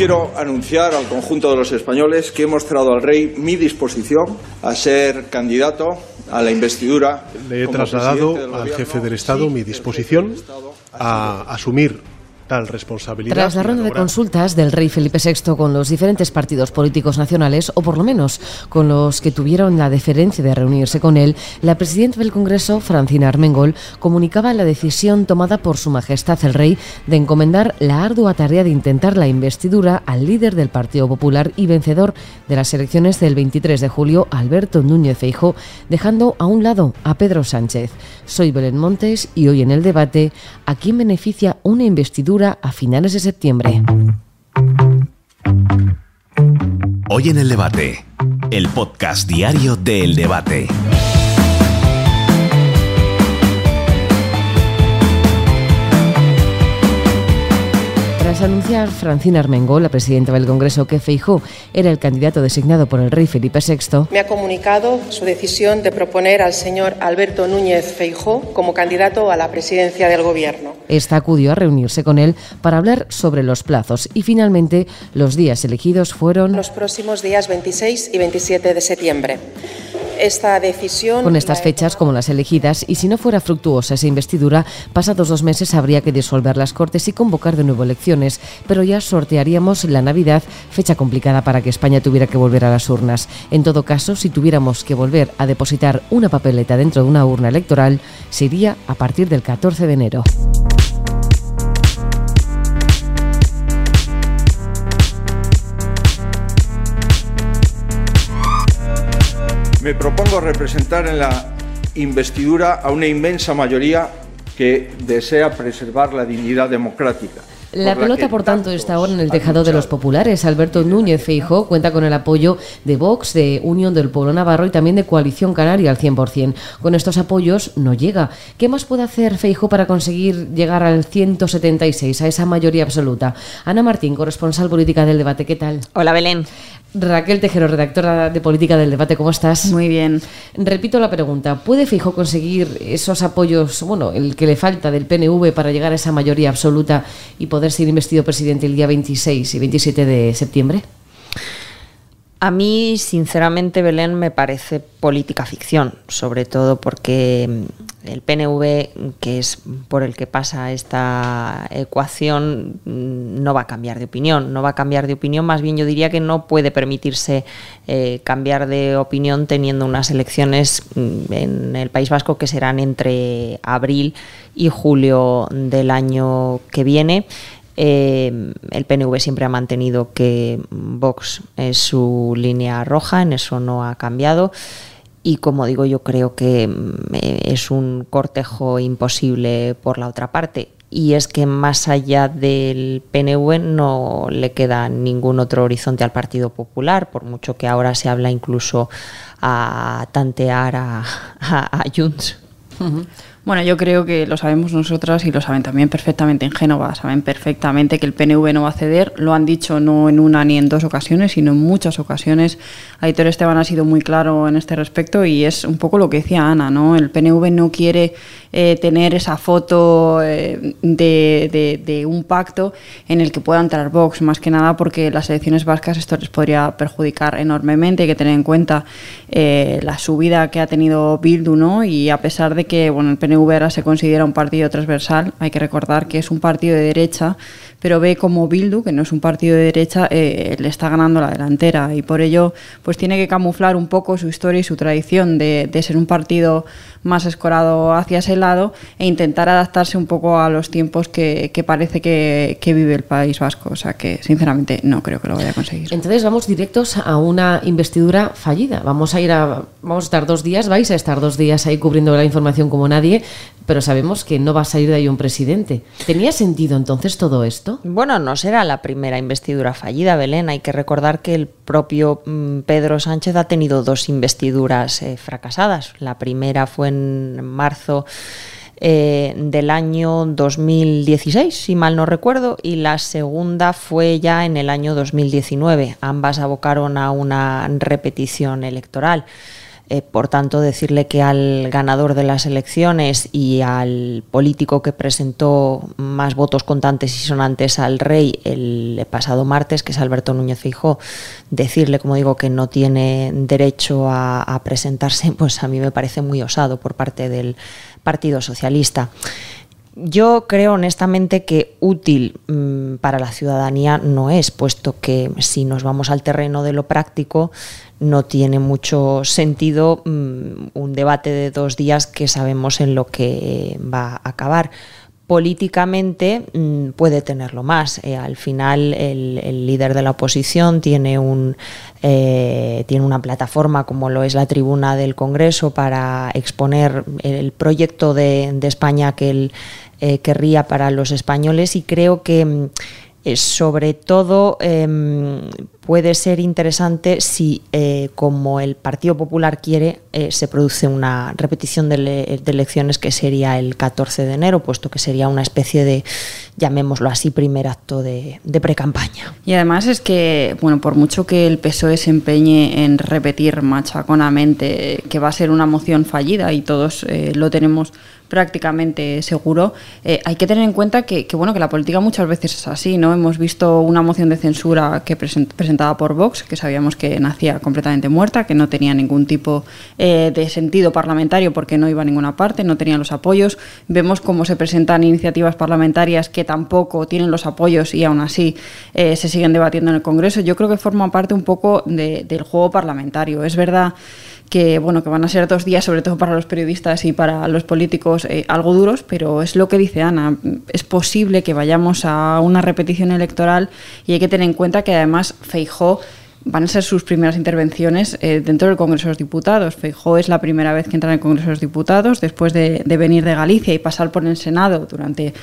quiero anunciar al conjunto de los españoles que he mostrado al rey mi disposición a ser candidato a la investidura. Le he trasladado al jefe del Estado mi disposición a asumir responsabilidad. Tras la ronda de consultas del rey Felipe VI con los diferentes partidos políticos nacionales, o por lo menos con los que tuvieron la deferencia de reunirse con él, la presidenta del Congreso, Francina Armengol, comunicaba la decisión tomada por Su Majestad el Rey de encomendar la ardua tarea de intentar la investidura al líder del Partido Popular y vencedor de las elecciones del 23 de julio, Alberto Núñez Feijóo, dejando a un lado a Pedro Sánchez. Soy Belén Montes y hoy en el debate, ¿a quién beneficia una investidura a finales de septiembre. Hoy en el debate, el podcast diario del debate. Tras anunciar Francina Armengol, la presidenta del Congreso, que Feijó era el candidato designado por el rey Felipe VI, me ha comunicado su decisión de proponer al señor Alberto Núñez Feijó como candidato a la presidencia del Gobierno. Esta acudió a reunirse con él para hablar sobre los plazos y finalmente los días elegidos fueron los próximos días 26 y 27 de septiembre esta decisión. Con estas fechas como las elegidas, y si no fuera fructuosa esa investidura, pasados dos meses habría que disolver las Cortes y convocar de nuevo elecciones, pero ya sortearíamos la Navidad, fecha complicada para que España tuviera que volver a las urnas. En todo caso, si tuviéramos que volver a depositar una papeleta dentro de una urna electoral, sería a partir del 14 de enero. Me propongo representar en la investidura a una inmensa mayoría que desea preservar la dignidad democrática. La pelota, por tanto, está ahora en el tejado de los populares. Alberto Núñez Feijó cuenta con el apoyo de Vox, de Unión del Pueblo Navarro y también de Coalición Canaria al 100%. Con estos apoyos no llega. ¿Qué más puede hacer Feijó para conseguir llegar al 176, a esa mayoría absoluta? Ana Martín, corresponsal política del debate, ¿qué tal? Hola, Belén. Raquel Tejero, redactora de Política del Debate, ¿cómo estás? Muy bien. Repito la pregunta, ¿puede Fijo conseguir esos apoyos, bueno, el que le falta del PNV para llegar a esa mayoría absoluta y poder ser investido presidente el día 26 y 27 de septiembre? A mí, sinceramente, Belén, me parece política ficción, sobre todo porque el PNV, que es por el que pasa esta ecuación, mm, no va a cambiar de opinión. No va a cambiar de opinión, más bien yo diría que no puede permitirse eh, cambiar de opinión teniendo unas elecciones mm, en el País Vasco que serán entre abril y julio del año que viene. Eh, el PNV siempre ha mantenido que Vox es su línea roja, en eso no ha cambiado. Y como digo, yo creo que mm, es un cortejo imposible por la otra parte. Y es que más allá del PNV no le queda ningún otro horizonte al Partido Popular, por mucho que ahora se habla incluso a tantear a, a, Junts. Bueno, yo creo que lo sabemos nosotras y lo saben también perfectamente en Génova. Saben perfectamente que el PNV no va a ceder. Lo han dicho no en una ni en dos ocasiones, sino en muchas ocasiones. Aitor Esteban ha sido muy claro en este respecto y es un poco lo que decía Ana, ¿no? El PNV no quiere eh, tener esa foto eh, de, un pacto en el que pueda entrar Vox, más que nada porque las elecciones vascas esto les podría perjudicar enormemente. Hay que tener en cuenta eh, la subida que ha tenido Bildu, ¿no? Y a pesar de que, bueno, el PNV PNV se considera un partido transversal. Hay que recordar que es un partido de derecha, pero ve como Bildu, que no es un partido de derecha, eh, le está ganando la delantera y por ello pues tiene que camuflar un poco su historia y su tradición de, de ser un partido más escorado hacia ese lado e intentar adaptarse un poco a los tiempos que, parece que, vive el País Vasco. O sea que, sinceramente, no creo que lo vaya a conseguir. Entonces vamos directos a una investidura fallida. Vamos a ir a, vamos a estar dos días, vais a estar dos días ahí cubriendo la información como nadie, pero sabemos que no va a salir de ahí un presidente. ¿Tenía sentido entonces todo esto? Bueno, no será la primera investidura fallida, Belén. Hay que recordar que el propio mm, Pedro Sánchez ha tenido dos investiduras eh, fracasadas. La primera fue en marzo eh, del año 2016, si mal no recuerdo, y la segunda fue ya en el año 2019. Ambas abocaron a una repetición electoral. Eh, por tanto, decirle que al ganador de las elecciones y al político que presentó más votos contantes y sonantes al rey el pasado martes, que es Alberto Núñez Fijó, decirle, como digo, que no tiene derecho a presentarse, pues a mí me parece muy osado por parte del Partido Socialista. Yo creo honestamente que útil mm, para la ciudadanía no es, puesto que si nos vamos al terreno de lo práctico, no tiene mucho sentido mm, un debate de dos días que sabemos en lo que va a acabar políticamente mm, puede tenerlo más. Eh, al final, el, líder de la oposición tiene, un, eh, tiene una plataforma como lo es la tribuna del Congreso para exponer el proyecto de, España que él eh, querría para los españoles y creo que mm, sobre todo em, puede ser interesante si, eh, como el Partido Popular quiere, se produce una repetición de, elecciones que sería el 14 de enero, puesto que sería una especie de, llamémoslo así, primer acto de, de pre-campaña. Y además es que, bueno, por mucho que el PSOE se empeñe en repetir machaconamente que va a ser una moción fallida y todos lo tenemos prácticamente seguro. Eh, hay que tener en cuenta que, bueno, que la política muchas veces es así, ¿no? Hemos visto una moción de censura que presentada por Vox, que sabíamos que nacía completamente muerta, que no tenía ningún tipo eh, de sentido parlamentario porque no iba a ninguna parte, no tenía los apoyos. Vemos cómo se presentan iniciativas parlamentarias que tampoco tienen los apoyos y aún así eh, se siguen debatiendo en el Congreso. Yo creo que forma parte un poco del juego parlamentario. Es verdad que bueno que van a ser dos días sobre todo para los periodistas y para los políticos eh, algo duros pero es lo que dice Ana. Es posible que vayamos a una repetición electoral y hay que tener en cuenta que además Feijó van a ser sus primeras intervenciones eh, dentro del Congreso de los Diputados. Feijó es la primera vez que entra en el Congreso de los Diputados después de, de venir de Galicia y pasar por el Senado durante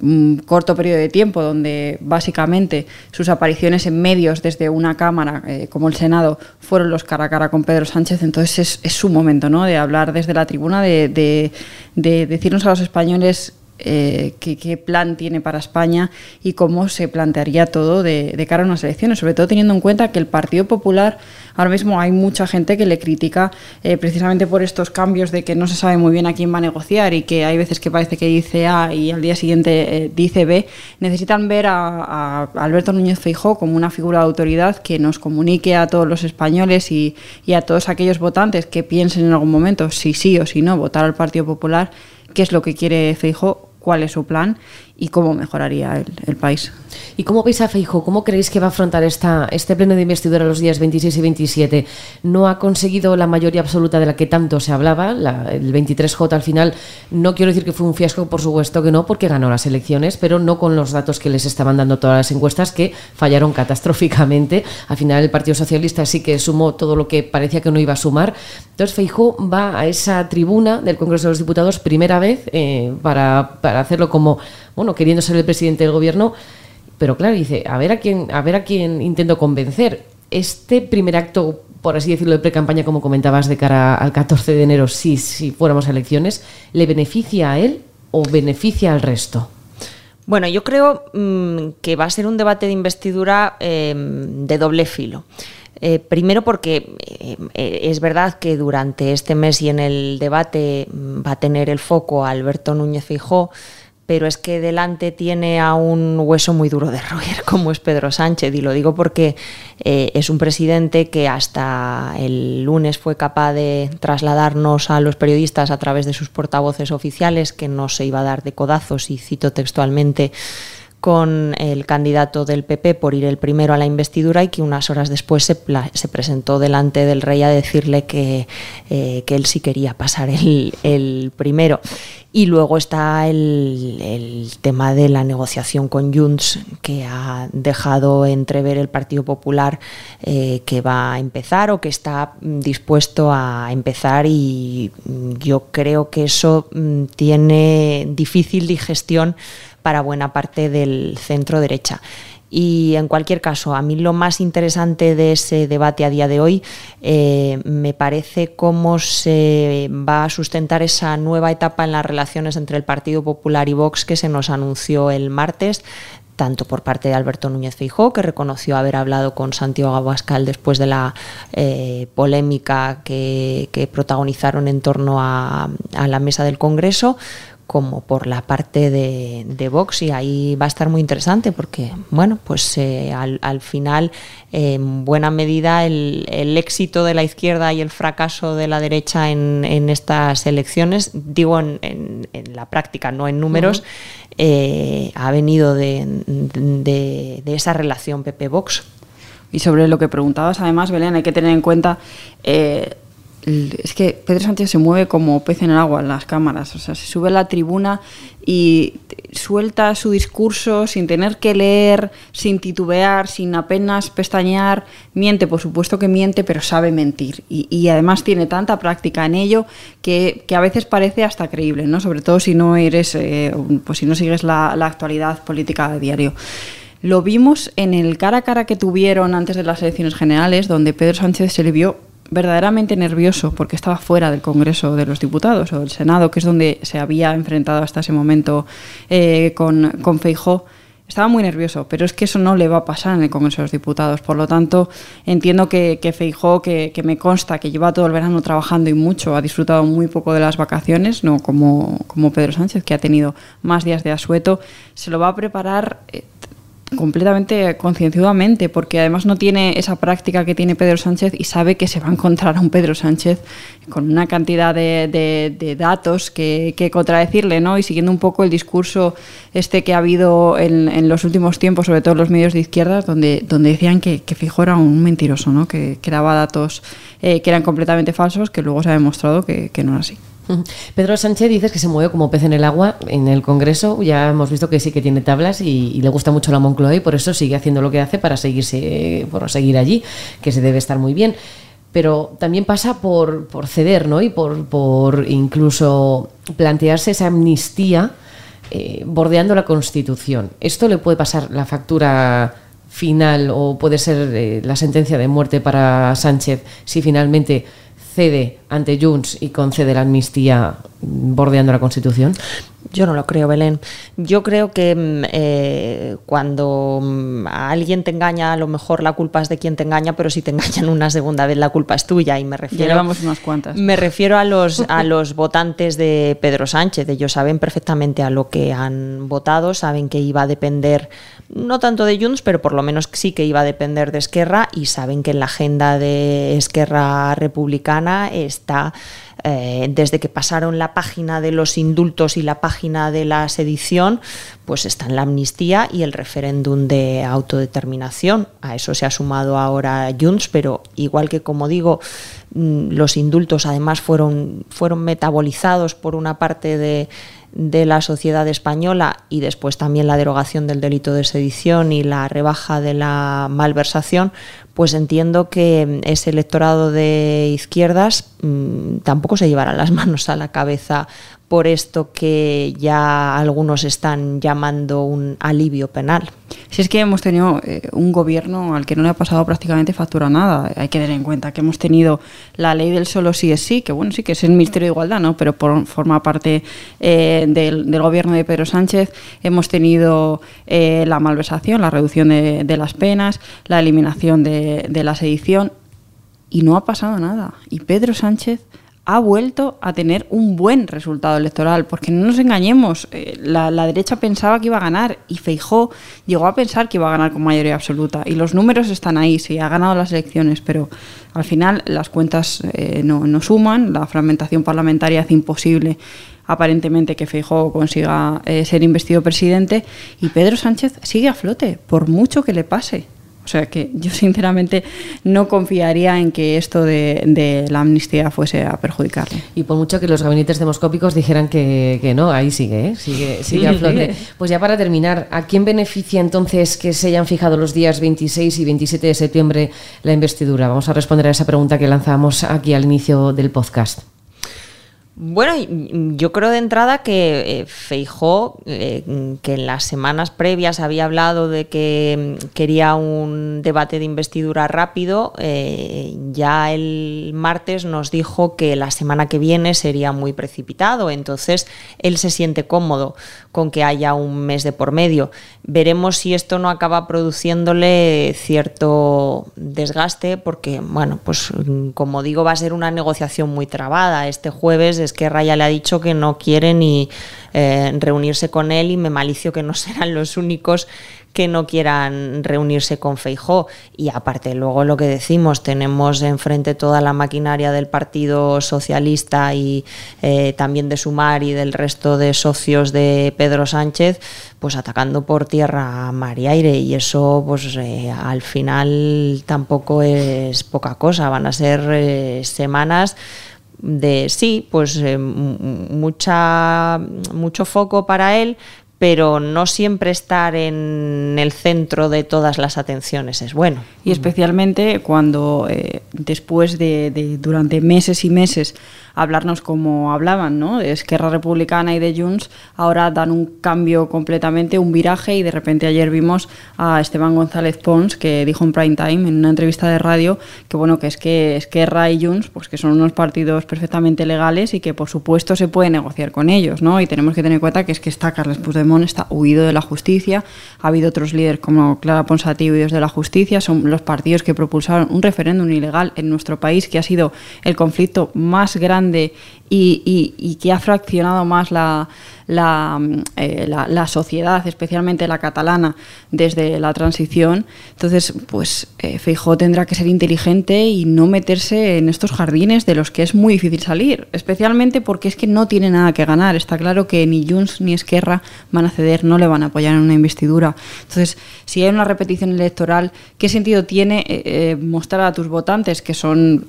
un corto periodo de tiempo donde básicamente sus apariciones en medios desde una cámara eh, como el Senado fueron los cara a cara con Pedro Sánchez, entonces es, su momento ¿no? de hablar desde la tribuna, de, de decirnos a los españoles eh, qué, plan tiene para España y cómo se plantearía todo de, cara a unas elecciones, sobre todo teniendo en cuenta que el Partido Popular, ahora mismo hay mucha gente que le critica eh, precisamente por estos cambios de que no se sabe muy bien a quién va a negociar y que hay veces que parece que dice A y al día siguiente eh, dice B, necesitan ver a, Alberto Núñez Feijó como una figura de autoridad que nos comunique a todos los españoles y, y a todos aquellos votantes que piensen en algún momento si sí o si no votar al Partido Popular qué es lo que quiere Feijó cuál es su plan y cómo mejoraría el, país. ¿Y cómo veis a Feijo? ¿Cómo creéis que va a afrontar esta, este pleno de investidura los días 26 y 27? No ha conseguido la mayoría absoluta de la que tanto se hablaba, el 23J al final, no quiero decir que fue un fiasco, por supuesto que no, porque ganó las elecciones, pero no con los datos que les estaban dando todas las encuestas, que fallaron catastróficamente. Al final el Partido Socialista sí que sumó todo lo que parecía que no iba a sumar. Entonces Feijo va a esa tribuna del Congreso de los Diputados primera vez eh, para, para hacerlo como bueno, queriendo ser el presidente del gobierno, pero claro, dice, a ver a quién, a ver a quién intento convencer. Este primer acto, por así decirlo, de pre-campaña, como comentabas, de cara al 14 de enero, si, si fuéramos a elecciones, ¿le beneficia a él o beneficia al resto? Bueno, yo creo mm, que va a ser un debate de investidura em, de doble filo. Eh, primero porque em, eh, es verdad que durante este mes y en el debate mm, va a tener el foco Alberto Núñez Fijó, pero es que delante tiene a un hueso muy duro de roer, como es Pedro Sánchez, y lo digo porque eh, es un presidente que hasta el lunes fue capaz de trasladarnos a los periodistas a través de sus portavoces oficiales que no se iba a dar de codazos, y cito textualmente, con el candidato del PP por ir el primero a la investidura y que unas horas después se, se presentó delante del rey a decirle que, eh, que él sí quería pasar el, el primero. Y luego está el, el, tema de la negociación con Junts, que ha dejado entrever el Partido Popular eh, que va a empezar o que está dispuesto a empezar y yo creo que eso mm, tiene difícil digestión para buena parte del centro derecha. Y en cualquier caso, a mí lo más interesante de ese debate a día de hoy eh, me parece cómo se va a sustentar esa nueva etapa en las relaciones entre el Partido Popular y Vox que se nos anunció el martes tanto por parte de Alberto Núñez Feijó, que reconoció haber hablado con Santiago Abascal después de la eh, polémica que, protagonizaron en torno a, la mesa del Congreso, como por la parte de, Vox y ahí va a estar muy interesante porque, bueno, pues eh, al, final, en buena medida, el, éxito de la izquierda y el fracaso de la derecha en, estas elecciones, digo en, la práctica, no en números, eh, ha venido de, esa relación PP-Vox. Y sobre lo que preguntabas, además, Belén, hay que tener en cuenta... Es que Pedro Sánchez se mueve como pez en el agua en las cámaras, o sea, se sube a la tribuna y suelta su discurso sin tener que leer, sin titubear, sin apenas pestañear, miente, por supuesto que miente, pero sabe mentir y, además tiene tanta práctica en ello que, a veces parece hasta creíble, ¿no? Sobre todo si no eres, eh, pues si no sigues la, la actualidad política de diario. Lo vimos en el cara a cara que tuvieron antes de las elecciones generales, donde Pedro Sánchez se le vio verdaderamente nervioso porque estaba fuera del Congreso de los Diputados o del Senado, que es donde se había enfrentado hasta ese momento eh, con, con Feijó. Estaba muy nervioso, pero es que eso no le va a pasar en el Congreso de los Diputados. Por lo tanto, entiendo que, Feijó, que, me consta que lleva todo el verano trabajando y mucho, ha disfrutado muy poco de las vacaciones, no como, como Pedro Sánchez, que ha tenido más días de asueto, se lo va a preparar eh, completamente concienciadamente, porque además no tiene esa práctica que tiene Pedro Sánchez y sabe que se va a encontrar a un Pedro Sánchez con una cantidad de, datos que, que, contradecirle, ¿no? Y siguiendo un poco el discurso este que ha habido en, los últimos tiempos, sobre todo en los medios de izquierda, donde, donde decían que, que Fijo era un mentiroso, ¿no? Que, daba datos eh, que eran completamente falsos, que luego se ha demostrado que, que no era así. Pedro Sánchez dices que se mueve como pez en el agua en el Congreso. Ya hemos visto que sí que tiene tablas y, le gusta mucho la Moncloa y por eso sigue haciendo lo que hace para seguirse, por seguir allí, que se debe estar muy bien. Pero también pasa por, ceder, ¿no? Y por, por incluso plantearse esa amnistía eh, bordeando la Constitución. Esto le puede pasar la factura final o puede ser eh, la sentencia de muerte para Sánchez si finalmente cede ante Junts y concede la amnistía bordeando la Constitución? Yo no lo creo, Belén. Yo creo que mm, eh, cuando mm, a alguien te engaña, a lo mejor la culpa es de quien te engaña, pero si te engañan una segunda vez, la culpa es tuya. Y me refiero. unas cuantas. Me refiero a los, a los votantes de Pedro Sánchez. Ellos saben perfectamente a lo que han votado, saben que iba a depender, no tanto de Junts, pero por lo menos sí que iba a depender de Esquerra, y saben que en la agenda de Esquerra Republicana está eh, desde que pasaron la página de los indultos y la página de la sedición, pues están la amnistía y el referéndum de autodeterminación. A eso se ha sumado ahora Junts, pero igual que como digo, mm, los indultos además fueron, fueron metabolizados por una parte de de la sociedad española y después también la derogación del delito de sedición y la rebaja de la malversación, pues entiendo que ese electorado de izquierdas mm, tampoco se llevará las manos a la cabeza por esto que ya algunos están llamando un alivio penal. Si es que hemos tenido eh, un gobierno al que no le ha pasado prácticamente factura nada, hay que tener en cuenta que hemos tenido la ley del solo sí es sí, que bueno, sí que es el Ministerio de Igualdad, ¿no? pero forma parte eh, del, gobierno de Pedro Sánchez, hemos tenido eh, la malversación, la reducción de, de, las penas, la eliminación de, de la sedición, y no ha pasado nada. Y Pedro Sánchez ha vuelto a tener un buen resultado electoral, porque no nos engañemos, eh, la, derecha pensaba que iba a ganar y Feijó llegó a pensar que iba a ganar con mayoría absoluta. Y los números están ahí, sí, ha ganado las elecciones, pero al final las cuentas eh, no, suman, la fragmentación parlamentaria hace imposible aparentemente que Feijó consiga eh, ser investido presidente y Pedro Sánchez sigue a flote, por mucho que le pase. O sea que yo sinceramente no confiaría en que esto de, la amnistía fuese a perjudicarle. Y por mucho que los gabinetes demoscópicos dijeran que, no, ahí sigue, ¿eh? sigue, sigue a flote. Pues ya para terminar, ¿a quién beneficia entonces que se hayan fijado los días 26 y 27 de septiembre la investidura? Vamos a responder a esa pregunta que lanzamos aquí al inicio del podcast. Bueno, yo creo de entrada que eh, Feijó, eh, que en las semanas previas había hablado de que mm, quería un debate de investidura rápido, eh, ya el martes nos dijo que la semana que viene sería muy precipitado, entonces él se siente cómodo con que haya un mes de por medio. Veremos si esto no acaba produciéndole cierto desgaste, porque, bueno, pues mm, como digo, va a ser una negociación muy trabada. Este jueves que Raya le ha dicho que no quiere ni eh, reunirse con él y me malicio que no serán los únicos que no quieran reunirse con Feijó. Y aparte, luego lo que decimos, tenemos enfrente toda la maquinaria del Partido Socialista y eh, también de Sumar y del resto de socios de Pedro Sánchez, pues atacando por tierra, mar y aire. Y eso, pues eh, al final tampoco es poca cosa. Van a ser semanas de sí, pues eh, mucha, mucho foco para él, pero no siempre estar en el centro de todas las atenciones es bueno. Y especialmente cuando eh, después de, durante meses y meses hablarnos como hablaban, ¿no? De Esquerra Republicana y de Junts, ahora dan un cambio completamente, un viraje y de repente ayer vimos a Esteban González Pons que dijo en prime time, en una entrevista de radio, que bueno, que es que Esquerra y Junts, pues que son unos partidos perfectamente legales y que por supuesto se puede negociar con ellos, ¿no? Y tenemos que tener en cuenta que es que está Carles Puigdemont está huido de la justicia, ha habido otros líderes como Clara Ponsati huidos de la justicia, son los partidos que propulsaron un referéndum ilegal en nuestro país que ha sido el conflicto más grande y, que ha fraccionado más la, eh, la, la, sociedad, especialmente la catalana, desde la transición. Entonces, pues eh, tendrá que ser inteligente y no meterse en estos jardines de los que es muy difícil salir, especialmente porque es que no tiene nada que ganar. Está claro que ni Junts ni Esquerra van a ceder, no le van a apoyar en una investidura. Entonces, si hay una repetición electoral, ¿qué sentido tiene eh, eh, mostrar a tus votantes que son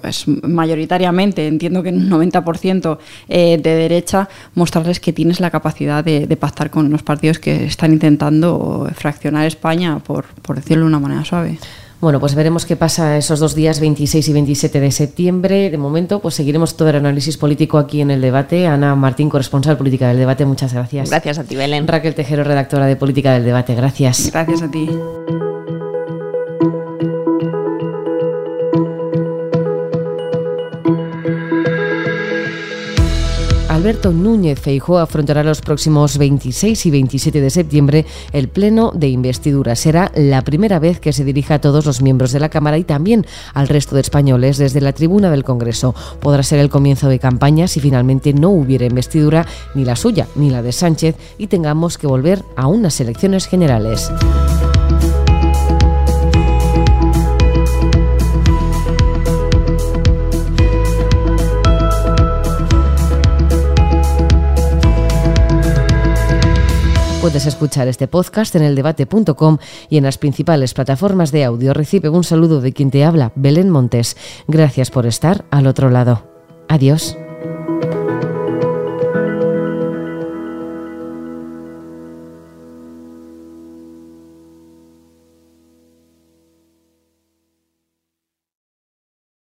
pues mayoritariamente, entiendo que un 90% eh, de derecha, mostrarles que tienes la capacidad de, pactar con los partidos que están intentando fraccionar España, por, por decirlo de una manera suave. Bueno, pues veremos qué pasa esos dos días, 26 y 27 de septiembre. De momento, pues seguiremos todo el análisis político aquí en el debate. Ana Martín, corresponsal política del debate, muchas gracias. Gracias a ti, Belén. Raquel Tejero, redactora de política del debate, gracias. Gracias a ti. Alberto Núñez Feijóo afrontará los próximos 26 y 27 de septiembre el pleno de investidura. Será la primera vez que se dirija a todos los miembros de la Cámara y también al resto de españoles desde la tribuna del Congreso. Podrá ser el comienzo de campaña si finalmente no hubiera investidura, ni la suya ni la de Sánchez, y tengamos que volver a unas elecciones generales. Puedes escuchar este podcast en eldebate.com y en las principales plataformas de audio. Recibe un saludo de quien te habla, Belén Montes. Gracias por estar al otro lado. Adiós.